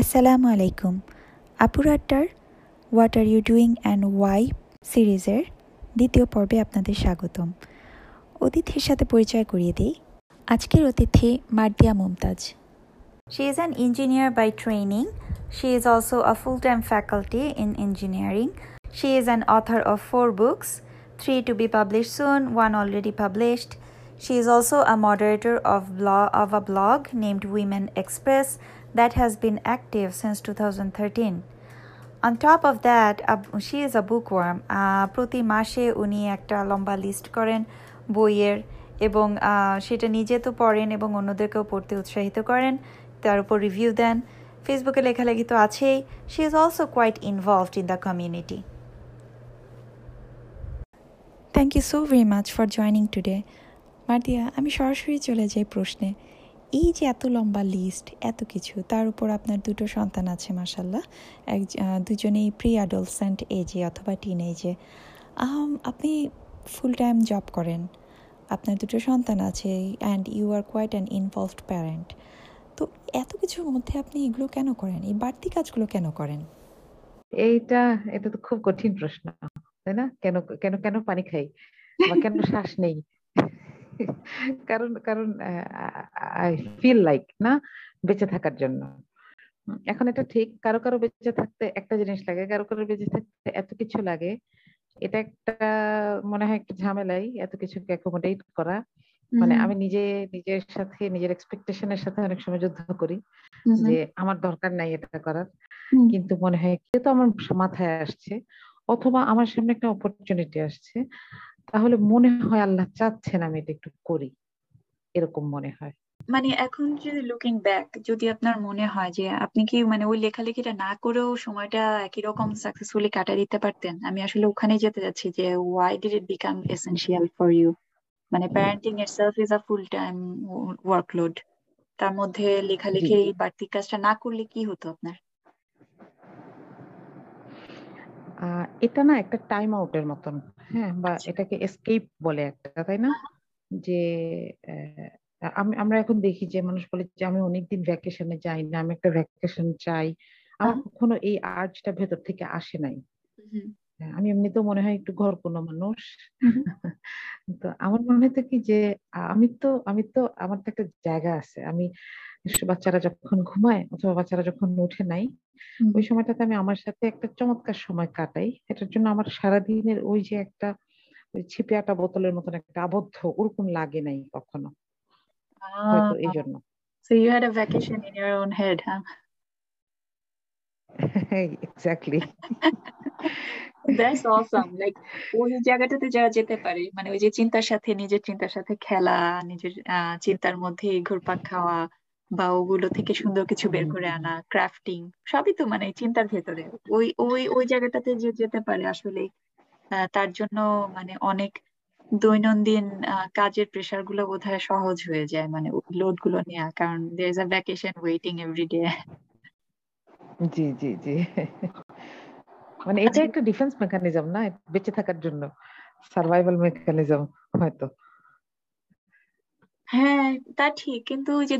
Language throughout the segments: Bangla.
আসসালামু আলাইকুম। আপুর আড্ডার what are you doing and why সিরিজের দ্বিতীয় পর্বে আপনাদের স্বাগতম। অতিথির সাথে পরিচয় করিয়ে দিই। আজকের অতিথি Mardia Mumtaz. She is an engineer by training she is also a full time faculty in engineering she is an author of four books three to be publish soon one already published she is also a moderator of ব্ল of a blog named women express that has been active since 2013. On top of that, a- she is a bookworm. Uh, প্রতি মাসে উনি একটা লম্বা লিস্ট করেন বইয়ের এবং সেটা নিজে তো পড়েন এবং অন্যদেরকেও পড়তে উৎসাহিত করেন তার উপর রিভিউ দেন। ফেসবুকে লেখালেখি তো আছেই। She is also quite involved in the community thank you so very much for joining today Mardia আমি সরাসরি চলে যাই প্রশ্নে। এই যে এত লম্বা লিস্ট এত কিছু, তার উপর আপনার দুটো সন্তান আছে মাসাল্লাহ এক দুজনেই প্রি অ্যাডলসেন্ট এজে অথবা টিন এজে আপনি ফুল টাইম জব করেন। আপনার দুটো সন্তান আছে and you are quite an involved parent তো এত কিছুর মধ্যে আপনি এগুলো কেন করেন? এই বাড়তি কাজগুলো কেন করেন? এইটা, এটা তো খুব কঠিন প্রশ্ন, তাই না? কেন কেন কেন পানি খাই? বা কেন শ্বাস নেই? কারণ কারণ আই ফিল লাইক না? বেঁচে থাকার জন্য। এখন এটা ঠিক কারও কারও বেঁচে থাকতে একটা জিনিস লাগে কারও কারও বেঁচে থাকতে এত কিছু লাগে এটা একটা মনে হয় একটু ঝামেলাই এত কিছুকে অ্যাকোমোডেট করা। মানে আমি নিজে নিজের সাথে নিজের এক্সপেকটেশনের সাথে অনেক সময় যুদ্ধ করি যে আমার দরকার নাই এটা করার। কিন্তু মনে হয় কে তো আমার মাথায় আসছে? অথবা আমার সামনে একটা অপরচুনিটি আসছে। তাহলে মনে হয় আল্লাহ চাচ্ছেন আমি এটা একটু করি এরকম মনে হয়। মানে এখন যদি লুকিং ব্যাক যদি আপনার মনে হয় যে আপনি কি মানে ওই লেখালেখিটা না করেও সময়টা একই রকম সাকসেসফুলি কাটায় দিতে পারতেন? আমি আসলে ওখানেই যেতে যাচ্ছি যে why did it become essential for you মানে প্যারেন্টিং এর itself is a full time workload তার মধ্যে লেখালেখি এই বাড়তি কাজটা না করলে কি হতো আপনার আহ এটা না একটা টাইম আউটের মতন হ্যাঁ? বা আচ্ছা। এটাকে এসকেপ বলে একটা তাই না? যে আহ, আমি আমরা এখন দেখি যে মানুষ বলে যে আমি অনেকদিন ভ্যাকেশনে যাই না আমি একটা ভ্যাকেশন চাই। আমার কখনো এই আর্জটা ভেতর থেকে আসে নাই। আমি এমনিতেও মনে হয় একটু ঘর কোনো মানুষ তো আমার মনে হয় কি যে আমি তো আমি তো আমার তো একটা জায়গা আছে। আমি বাচ্চারা যখন ঘুমায় অথবা বাচ্চারা যখন উঠে নাই ওই সময়টাতে আমি আমার সাথে একটা চমৎকার সময় কাটাই। এটার জন্য আমার সারাদিনের ওই যে একটা ওই ছিপে আটা বোতলের মতন একটা আবদ্ধ ওরকম লাগে নাই কখনো। হয়তো এই জন্য। So you had a vacation in your own head, huh? Exactly That's awesome. Like, ওই জায়গাটাতে যারা যেতে পারে মানে ওই যে চিন্তার সাথে, নিজের চিন্তার সাথে খেলা, নিজের চিন্তার মধ্যে ঘুরপাক খাওয়া বা ওগুলো থেকে সুন্দর কিছু বের করে আনা ক্রাফটিং সবই তো মানে চিন্তার ভেতরে। ওই ওই ওই জায়গাটাতে যে যেতে পারে আসলে তার জন্য মানে অনেক দৈনন্দিন কাজের প্রেশারগুলো বোধহয় সহজ হয়ে যায় মানে লোডগুলো নেওয়া কারণ is a vacation waiting every day. জি জি জি। মানে এটা একটা ডিফেন্স মেকানিজম না? বেঁচে থাকার জন্য। সার্ভাইভাল মেকানিজম হয়তো। হ্যাঁ তা ঠিক। কিন্তু ওই যে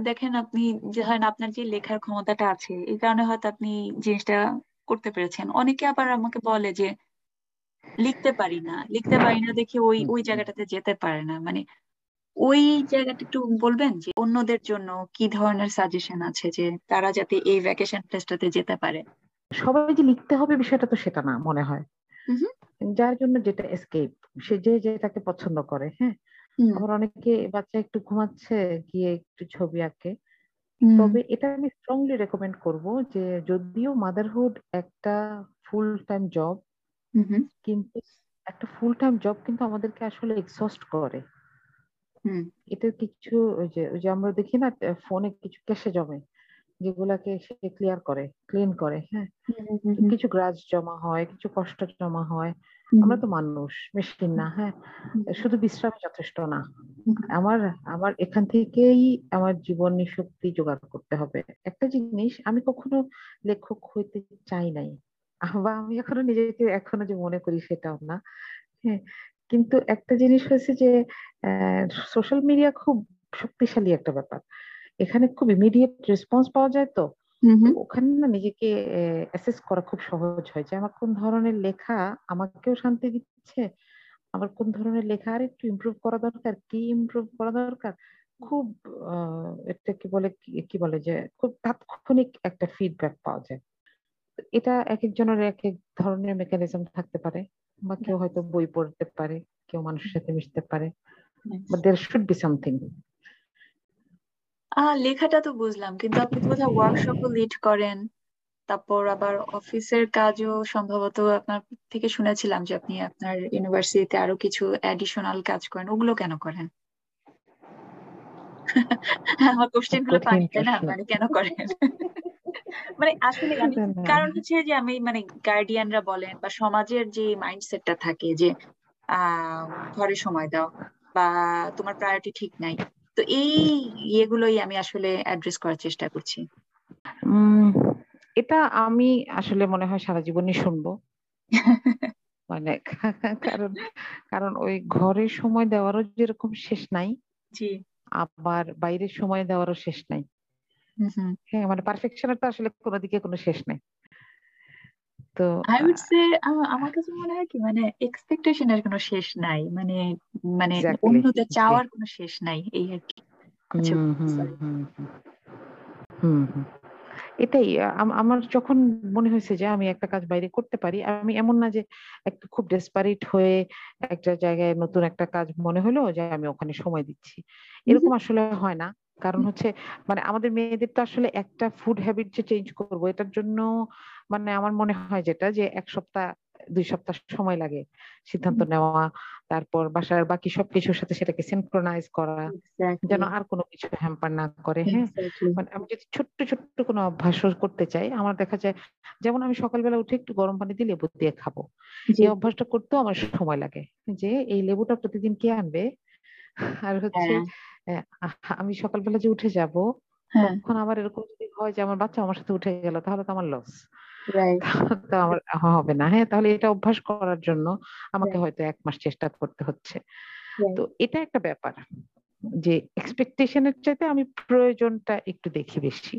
দেখেন আপনি যে ধরেন আপনার যে লেখার ক্ষমতাটা আছে এই কারণে হয়তো আপনি জিনিসটা করতে পেরেছেন। অনেকে আবার আমাকে বলে যে লিখতে পারি না। লিখতে পারি না দেখে ওই ওই জায়গাটাতে যেতে পারে না। মানে ওই জায়গাটা একটু বলবেন যে অন্যদের জন্য কি ধরনের সাজেশন আছে যে তারা যাতে এই ভ্যাকেশন প্লেসটাতে যেতে পারে? সবাই যে লিখতে হবে বিষয়টা তো সেটা না মনে হয়। যার জন্য যেটা এসকেপ সে যে যেটাকে পছন্দ করে হ্যাঁ? আবার অনেকে বাচ্চা একটু ঘুমাচ্ছে গিয়ে একটু ছবি আঁকে। তবে এটা আমি স্ট্রংলি রেকমেন্ড করব যে যদিও মাদারহুড একটা ফুল টাইম জব কিন্তু একটা ফুল টাইম জব কিন্তু আমাদেরকে আসলে এক্সস্ট করে। হুম। এটার কিছু ওই যে আমরা দেখি না ফোনে কিছু ক্যাশে জমে। যেগুলাকে সে ক্লিয়ার করে ক্লিন করে হ্যাঁ? কিছু গ্রাজ জমা হয় কিছু কষ্ট জমা হয়। আমরা তো মানুষ মেশিন না হ্যাঁ? শুধু বিশ্রাম যথেষ্ট না। আমার আমার এখান থেকেই আমার জীবনী শক্তি জোগাড় করতে হবে। একটা জিনিস আমি কখনো লেখক হইতে চাই নাই। বা আমি এখনও নিজেকে এখনও যে মনে করি সেটাও না হ্যাঁ? কিন্তু একটা জিনিস হয়েছে যে সোশ্যাল মিডিয়া খুব শক্তিশালী একটা ব্যাপার। এখানে খুব ইমিডিয়েট রেসপন্স পাওয়া যায় তো। ওখানে না নিজেকে অ্যাসেস করা খুব সহজ হয় যে আমার কোন ধরনের লেখা আমাকেও শান্তি দিচ্ছে? আমার কোন ধরনের লেখা আর একটু ইমপ্রুভ করা দরকার? কি ইমপ্রুভ করা দরকার? খুব এটা কি বলে কি- বলে যে খুব তাৎক্ষণিক একটা ফিডব্যাক পাওয়া যায়। এটা এক একজনের এক এক ধরনের মেকানিজম থাকতে পারে। বা কেউ হয়তো বই পড়তে পারে কেউ মানুষের সাথে মিশতে পারে। বা দের শুড বি সামথিং আহ লেখাটা তো বুঝলাম। কিন্তু আপনি তো কোথাও ওয়ার্কশপও লিড করেন। তারপর আবার অফিসের কাজও সম্ভবত আপনার থেকে শুনেছিলাম যে আপনি আপনার ইউনিভার্সিটিতে আরও কিছু অ্যাডিশনাল কাজ করেন। ওগুলো কেন করেন? আমার কোশ্চেনগুলো পানি না মানে কেন করেন? মানে আসলে। কারণ হচ্ছে যে আমি মানে গার্ডিয়ানরা বলেন বা সমাজের যে মাইন্ডসেটটা থাকে যে আহ ঘরে সময় দাও বা তোমার প্রায়োরিটি ঠিক নাই তো এই ইয়েগুলোই আমি আসলে অ্যাড্রেস করার চেষ্টা করছি। এটা আমি আসলে মনে হয় সারা জীবনই শুনব। মানে কারণ কারণ ওই ঘরে সময় দেওয়ারও যেরকম শেষ নাই জি। আবার বাইরে সময় দেওয়ারও শেষ নাই। হ্যাঁ মানে পারফেকশনের তো আসলে কোনো দিকে কোনো শেষ নাই। তো আই উড সে আমার কাছে মনে হয় কি মানে এক্সপেকটেশনের কোনো শেষ নাই। মানে মানে অন্যদের চাওয়ার কোনো শেষ নাই এই আর কি। এটাই আমার যখন মনে হয়েছে যে আমি একটা কাজ বাইরে করতে পারি আমি এমন না যে একটু খুব ডেসপারেট হয়ে একটা জায়গায় নতুন একটা কাজ মনে হলো যে আমি ওখানে সময় দিচ্ছি। এরকম আসলে হয় না। কারণ হচ্ছে মানে আমাদের মেয়েদের তো আসলে একটা ফুড হ্যাবিট যে চেঞ্জ করব এটার জন্য মানে আমার মনে হয় যেটা যে এক সপ্তাহ দুই সপ্তাহ সময় লাগে সিদ্ধান্ত নেওয়া তারপর বাসার বাকি সবকিছুর সাথে সেটাকে সিনক্রোনাইজ করা যেন আর কোনো কিছু হ্যাম্পার না করে হ্যাঁ? মানে আমি যদি ছোট্ট ছোট্ট কোনো অভ্যাস করতে চাই আমার দেখা যায় যেমন আমি সকালবেলা উঠে একটু গরম পানি দিয়ে লেবু দিয়ে খাব। এই অভ্যাসটা করতেও আমার সময় লাগে যে এই লেবুটা প্রতিদিন কে আনবে? আর হচ্ছে হ্যাঁ। আহ, আমি সকালবেলা যে উঠে যাব হ্যাঁ। তখন আবার এরকম যদি হয় যে আমার বাচ্চা আমার সাথে উঠে গেল তাহলে তো আমার লস রাইট তো আমার হবে না। হ্যাঁ তাহলে এটা অভ্যাস করার জন্য আমাকে হয়তো এক মাস চেষ্টা করতে হচ্ছে। তো এটা একটা ব্যাপার যে এক্সপেকটেশনের চাইতে আমি প্রয়োজনটা একটু দেখি বেশি।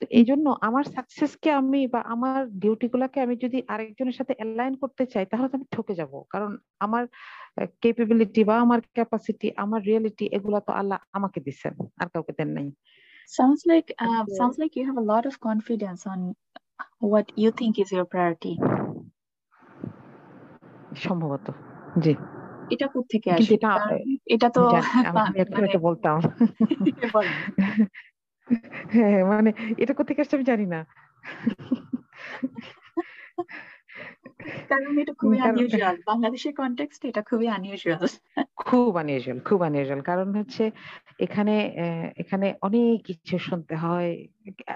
তো এই জন্য আমার সাকসেসকে আমি বা আমার ডিউটি গুলাকে আমি যদি আরেকজনের সাথে অ্যালাইন করতে চাই তাহলে তো আমি ঠকে যাব। কারণ আমার কেপেবিলিটি বা আমার ক্যাপাসিটি আমার রিয়েলিটি এগুলা তো আল্লাহ আমাকে দিচ্ছেন আর কাউকে দেন নাই। Sounds like uh, sounds like you have a lot of confidence on what you think is your priority. সম্ভবত জি। এটা কোত্থেকে থেকে আসে? এটা তো আমি এখন মানে বলতাম। হ্যাঁ মানে এটা কোথেকে আসছে আমি জানি না। কারণ এটা খুবই আনইউজুয়াল বাংলাদেশের কনটেক্সট এটা খুবই আনইউজুয়াল খুব আনইউজুয়াল খুব আনইউজুয়াল কারণ হচ্ছে এখানে এখানে অনেক কিছু শুনতে হয়।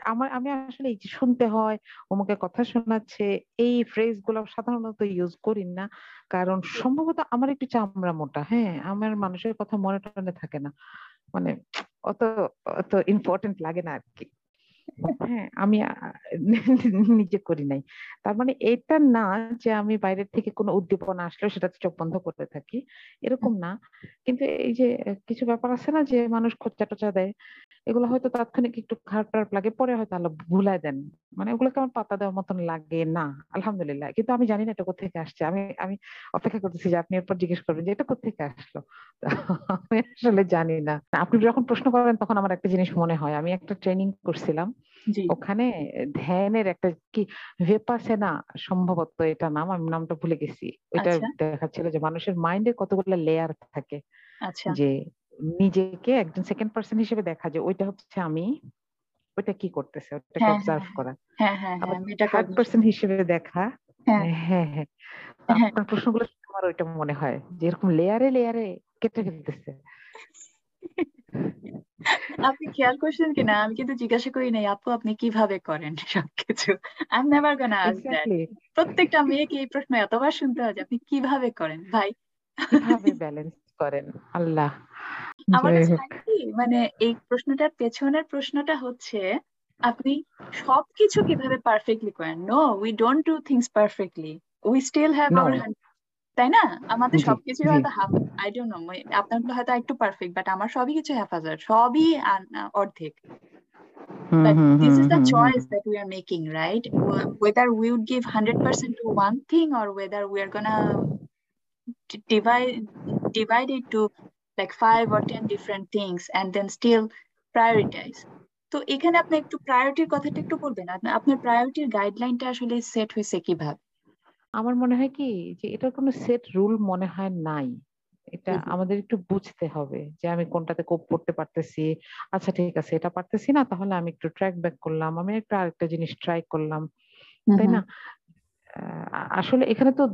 আমার আমি আসলে এই শুনতে হয় অমুকে কথা শোনাচ্ছে এই ফ্রেজগুলো সাধারণত ইউজ করি না। কারণ সম্ভবত আমার একটু চামড়া মোটা হ্যাঁ আমার মানুষের কথা মনে টনে থাকে না। মানে অত অত ইম্পর্টেন্ট লাগে না আর কি হ্যাঁ আমি নিজে করি নাই। তার মানে এটা না যে আমি বাইরের থেকে কোনো উদ্দীপনা আসলে সেটাতে চোখ বন্ধ করতে থাকি, এরকম না। কিন্তু এই যে কিছু ব্যাপার আছে না যে মানুষ খোঁচা টোচা দেয়, এগুলো হয়তো তাৎক্ষণিক একটু খারাপ টারাপ লাগে, পরে হয়তো আল্লাহ ভুলায় দেন। মানে ওগুলোকে আমার পাতা দেওয়ার মতন লাগে না, আলহামদুলিল্লাহ। কিন্তু আমি জানি না এটা কোথেকে আসছে। আমি আমি অপেক্ষা করতেছি যে আপনি এরপর জিজ্ঞেস করবেন যে এটা কোথেকে আসলো? আমি আসলে জানি না। আপনি যখন প্রশ্ন করেন তখন আমার একটা জিনিস মনে হয়। আমি একটা ট্রেনিং করছিলাম। ওখানে ধ্যানের একটা কি ভেপাসেনা সম্ভবত এটা নাম আমি নামটা ভুলে গেছি। ওইটা আচ্ছা। দেখাচ্ছিল যে মানুষের মাইন্ডে কতগুলো লেয়ার থাকে। আচ্ছা। যে নিজেকে একজন সেকেন্ড পার্সন হিসেবে দেখা যে ওইটা হচ্ছে আমি ওইটা কি করতেছে? ওটাকে অবজার্ভ হ্যাঁ, করা? হ্যাঁ হ্যাঁ আবার হ্যাঁ থার্ড পার্সন হিসেবে দেখা। হ্যাঁ। হ্যাঁ। আপনার প্রশ্নগুলো শুনে আমার ওইটা মনে হয়। যে এরকম লেয়ারে লেয়ারে কেটে ফেলতেছে আপনি খেয়াল করছেন কিনা আমি কিন্তু জিজ্ঞাসা করি নাই আপু আপনি কীভাবে করেন সবকিছু I am never gonna ask that প্রত্যেকটা মেয়েকে এই প্রশ্ন এতবার শুনতে হয় আপনি কীভাবে করেন ভাই কীভাবে ব্যালেন্স করেন আল্লাহ আমার কাছে মানে এই প্রশ্নটার পেছনের প্রশ্নটা হচ্ছে আপনি সবকিছু কীভাবে পারফেক্টলি করেন no we don't do things perfectly we still have. Our তাই না? আমাদের সবকিছু হয়তো হাফ আই আপনার হয়তো একটু পারফেক্ট বাট আমার সবই কিছু হাফ হাজার সবই অর্ধেক। Choice making right whether would give one thing or divide divide to five or different things and then still prioritise তো এখানে আপনি একটু প্রায়োরিটির কথাটা একটু বলবেন আপনার প্রায়োরিটির গাইডলাইনটা আসলে সেট হয়েছে কীভাবে? আমার মনে হয় কি যে এটার কোনো সেট রুল মনে হয় নাই। এটা আমাদের একটু বুঝতে হবে যে আমি কোনটাতে কোপ করতে পারতেছি। আচ্ছা ঠিক আছে এটা পারতেছি না তাহলে আমি একটু ট্র্যাক ব্যাক করলাম আমি একটু আরেকটা জিনিস ট্রাই করলাম তাই না? আসলে এখানে তো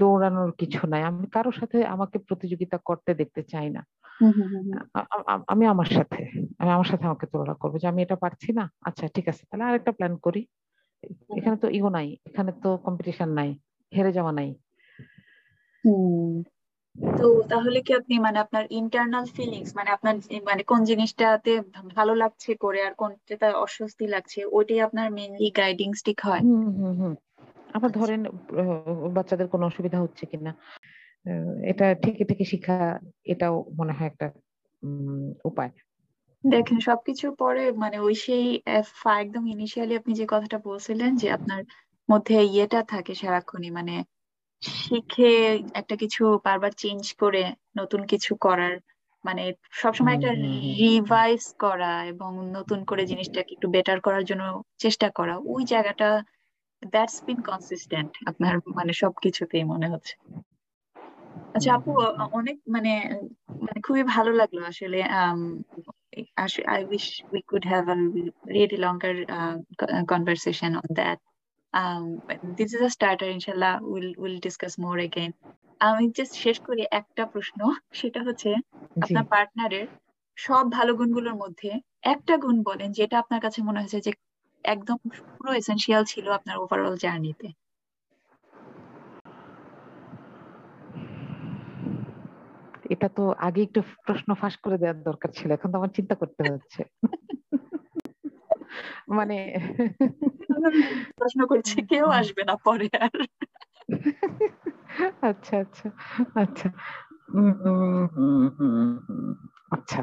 দৌড়ানোর কিছু নাই। আমি কারোর সাথে আমাকে প্রতিযোগিতা করতে দেখতে চাই না। আমি আমার সাথে আমি আমার সাথে আমাকে তুলনা করব যে আমি এটা পারছি না। আচ্ছা ঠিক আছে তাহলে আরেকটা প্ল্যান করি। এখানে তো ইগো নাই এখানে তো কম্পিটিশন নাই। হেরে যাওয়া নাই। তো তাহলে কি আপনি মানে আপনার ইন্টারনাল ফিলিংস মানে আপনার মানে কোন জিনিসটাতে ভালো লাগছে করে আর কোনটাতে অস্বস্তি লাগছে ওইটাই আপনার মেইনলি গাইডিং স্টিক হয়? আবার আচ্ছা। ধরেন বাচ্চাদের কোনো অসুবিধা হচ্ছে কিনা? এটা ঠিকই থেকে শিখা এটাও মনে হয় একটা উপায়। দেখেন সবকিছুর পরে মানে ওই সেই একদম ইনিশিয়ালি আপনি যে কথাটা বলছিলেন যে আপনার মধ্যে ইয়েটা থাকে সারাক্ষণই মানে শিখে একটা কিছু বারবার চেঞ্জ করে নতুন কিছু করার মানে সবসময় একটা রিভাইজ করা এবং নতুন করে জিনিসটাকে একটু বেটার করার জন্য চেষ্টা করা। ওই জায়গাটা দ্যাটস বিন কনসিস্টেন্ট আপনার মানে সবকিছুতেই মনে হচ্ছে। আচ্ছা আপু অনেক মানে মানে খুবই ভালো লাগল আসলে I wish we could have a really longer uh, conversation on that. Um, this is a starter, inshallah. We'll we'll discuss more again. আমি জাস্ট শেষ করি একটা প্রশ্ন সেটা হচ্ছে আপনার পার্টনারের সব ভালো গুণগুলোর মধ্যে একটা গুণ বলেন যেটা আপনার কাছে মনে হয়েছে যে একদম পুরো এসেনশিয়াল ছিল আপনার ওভারঅল জার্নিতে এটা তো আগে একটু প্রশ্ন ফাঁস করে দেওয়ার দরকার ছিল এখন তো আমার চিন্তা করতে হচ্ছে মানে প্রশ্ন করছি কেউ আসবে না পরে আর। আচ্ছা আচ্ছা আচ্ছা। আচ্ছা।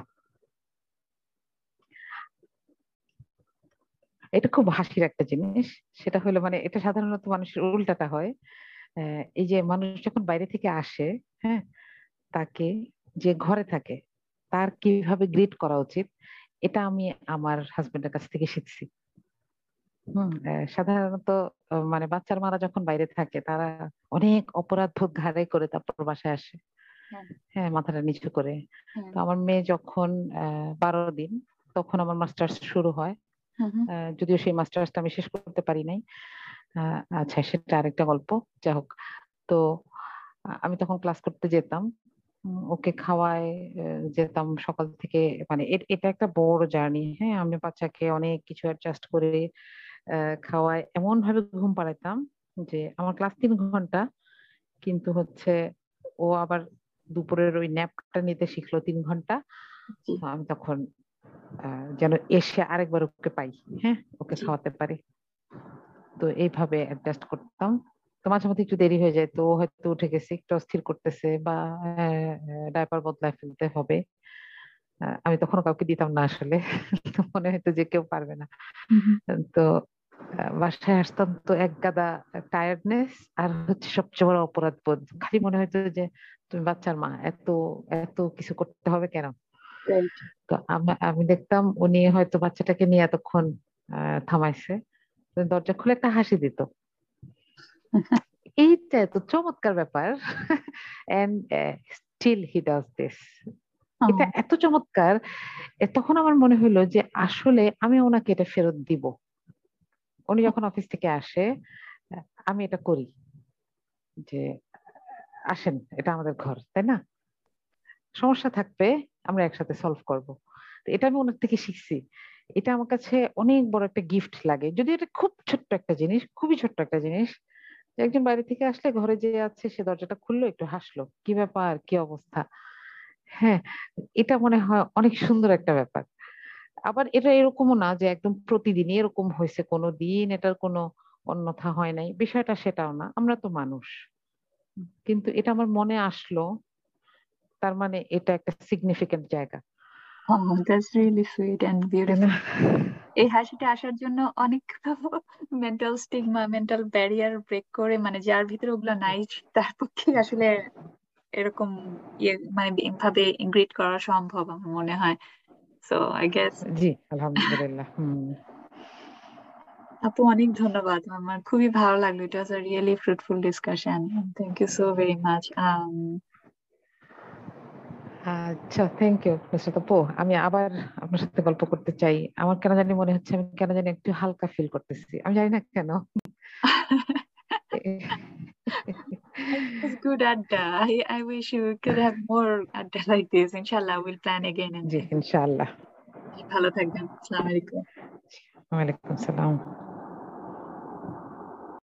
এটা খুব হাসির একটা জিনিস। সেটা হলো মানে এটা সাধারণত মানুষের উল্টাটা হয়। এই যে মানুষ যখন বাইরে থেকে আসে হ্যাঁ তাকে যে ঘরে থাকে তার কীভাবে গ্রিট করা উচিত এটা আমি আমার হাজবেন্ডের কাছ থেকে শিখছি। হম সাধারণত মানে বাচ্চার মারা যখন বাইরে থাকে তারা অনেক অপরাধ বোধ ঘাড়ে করে তারপর বাসায় আসে। হ্যাঁ।, হ্যাঁ মাথাটা নিচু করে। তো আমার মেয়ে যখন বারো দিন তখন আমার মাস্টার্স শুরু হয়। যদিও সেই মাস্টার্সটা আমি শেষ করতে পারি নাই। আচ্ছা সেটা আরেকটা গল্প। যাই হোক তো আমি তখন ক্লাস করতে যেতাম। ওকে খাওয়ায় যেতাম সকাল থেকে মানে এটা একটা বড় জার্নি। হ্যাঁ আমি বাচ্চাকে অনেক কিছু অ্যাডজাস্ট করে খাওয়ায়। এমন ভাবে ঘুম পাড়াইতাম যে আমার ক্লাস তিন ঘণ্টা কিন্তু হচ্ছে ও আবার দুপুরের ওই ন্যাপটা নিতে শিখলো তিন ঘণ্টা। আমি তখন যেন এসে আরেকবার ওকে পাই হ্যাঁ ওকে খাওয়াতে পারি। তো এইভাবে অ্যাডজাস্ট করতাম। তো মাঝে মধ্যে একটু দেরি হয়ে যায় তো হয়তো উঠে গেছে একটু অস্থির করতেছে বা ডাইপার বদলায় ফেলতে হবে। আমি তখন কাউকে দিতাম না আসলে। মনে হয়তো যে কেউ পারবে না। তো বাসায় আসতাম তো এক গাদা টায়ার্ডনেস আর হচ্ছে সবচেয়ে বড় অপরাধ বোধ। খালি মনে হয়তো যে তুমি বাচ্চার মা এত এত কিছু করতে হবে কেন? তো আমি দেখতাম উনি হয়তো বাচ্চাটাকে নিয়ে এতক্ষণ থামাইছে। দরজা খুলে একটা হাসি দিত। এইটা এত চমৎকার ব্যাপার। And still he does this এটা এত চমৎকার। তখন আমার মনে হলো যে আসলে আমি ওনাকে এটা ফেরত দিব। উনি যখন অফিস থেকে আসে, আমি এটা করি যে, আসেন, এটা আমাদের ঘর, তাই না? সমস্যা থাকবে, আমরা একসাথে সলভ করব। এটা আমি ওনার থেকে শিখছি। এটা আমার কাছে অনেক বড় একটা গিফট লাগে। যদি এটা খুব ছোট্ট একটা জিনিস, খুবই ছোট্ট একটা জিনিস একজন বাইরে থেকে আসলে ঘরে যে আছে, সে দরজাটা খুললো, একটু হাসলো। কি ব্যাপার? কি অবস্থা? হ্যাঁ এটা মনে হয় অনেক সুন্দর একটা ব্যাপার। আবার এটা এরকমও না যে একদম প্রতিদিনই এরকম হয়েছে কোনো দিন এটার কোনো অন্যথা হয় নাই। বিষয়টা সেটাও না আমরা তো মানুষ। কিন্তু এটা আমার মনে আসলো তার মানে এটা একটা সিগনিফিকেন্ট জায়গা। Oh, এই হাসিটা আসার জন্য অনেক mental stigma mental barrier break করে মানে যার ভিতরে ওগুলো নাই তার পক্ষে আসলে এরকম ইয়ে মানে ভাবে গ্রিট করা সম্ভব আমার মনে হয়। সো আই গেস জি আলহামদুলিল্লাহ হুম। আপু অনেক ধন্যবাদ। আমার খুবই ভালো লাগল। It was a really fruitful discussion thank you so very much আচ্ছা থ্যাংক ইউ তপু আমি আবার আপনার সাথে গল্প করতে চাই। আমার কেন জানি মনে হচ্ছে আমি কেন জানি একটু হালকা ফিল করতেছি। আমি জানি না কেন। was good adda. I, I wish you could have more adda like this. Inshallah, we'll plan again. And জি ইনশাআল্লাহ ভালো থাকবেন। আসসালামু আলাইকুম। ওয়ালাইকুম সালাম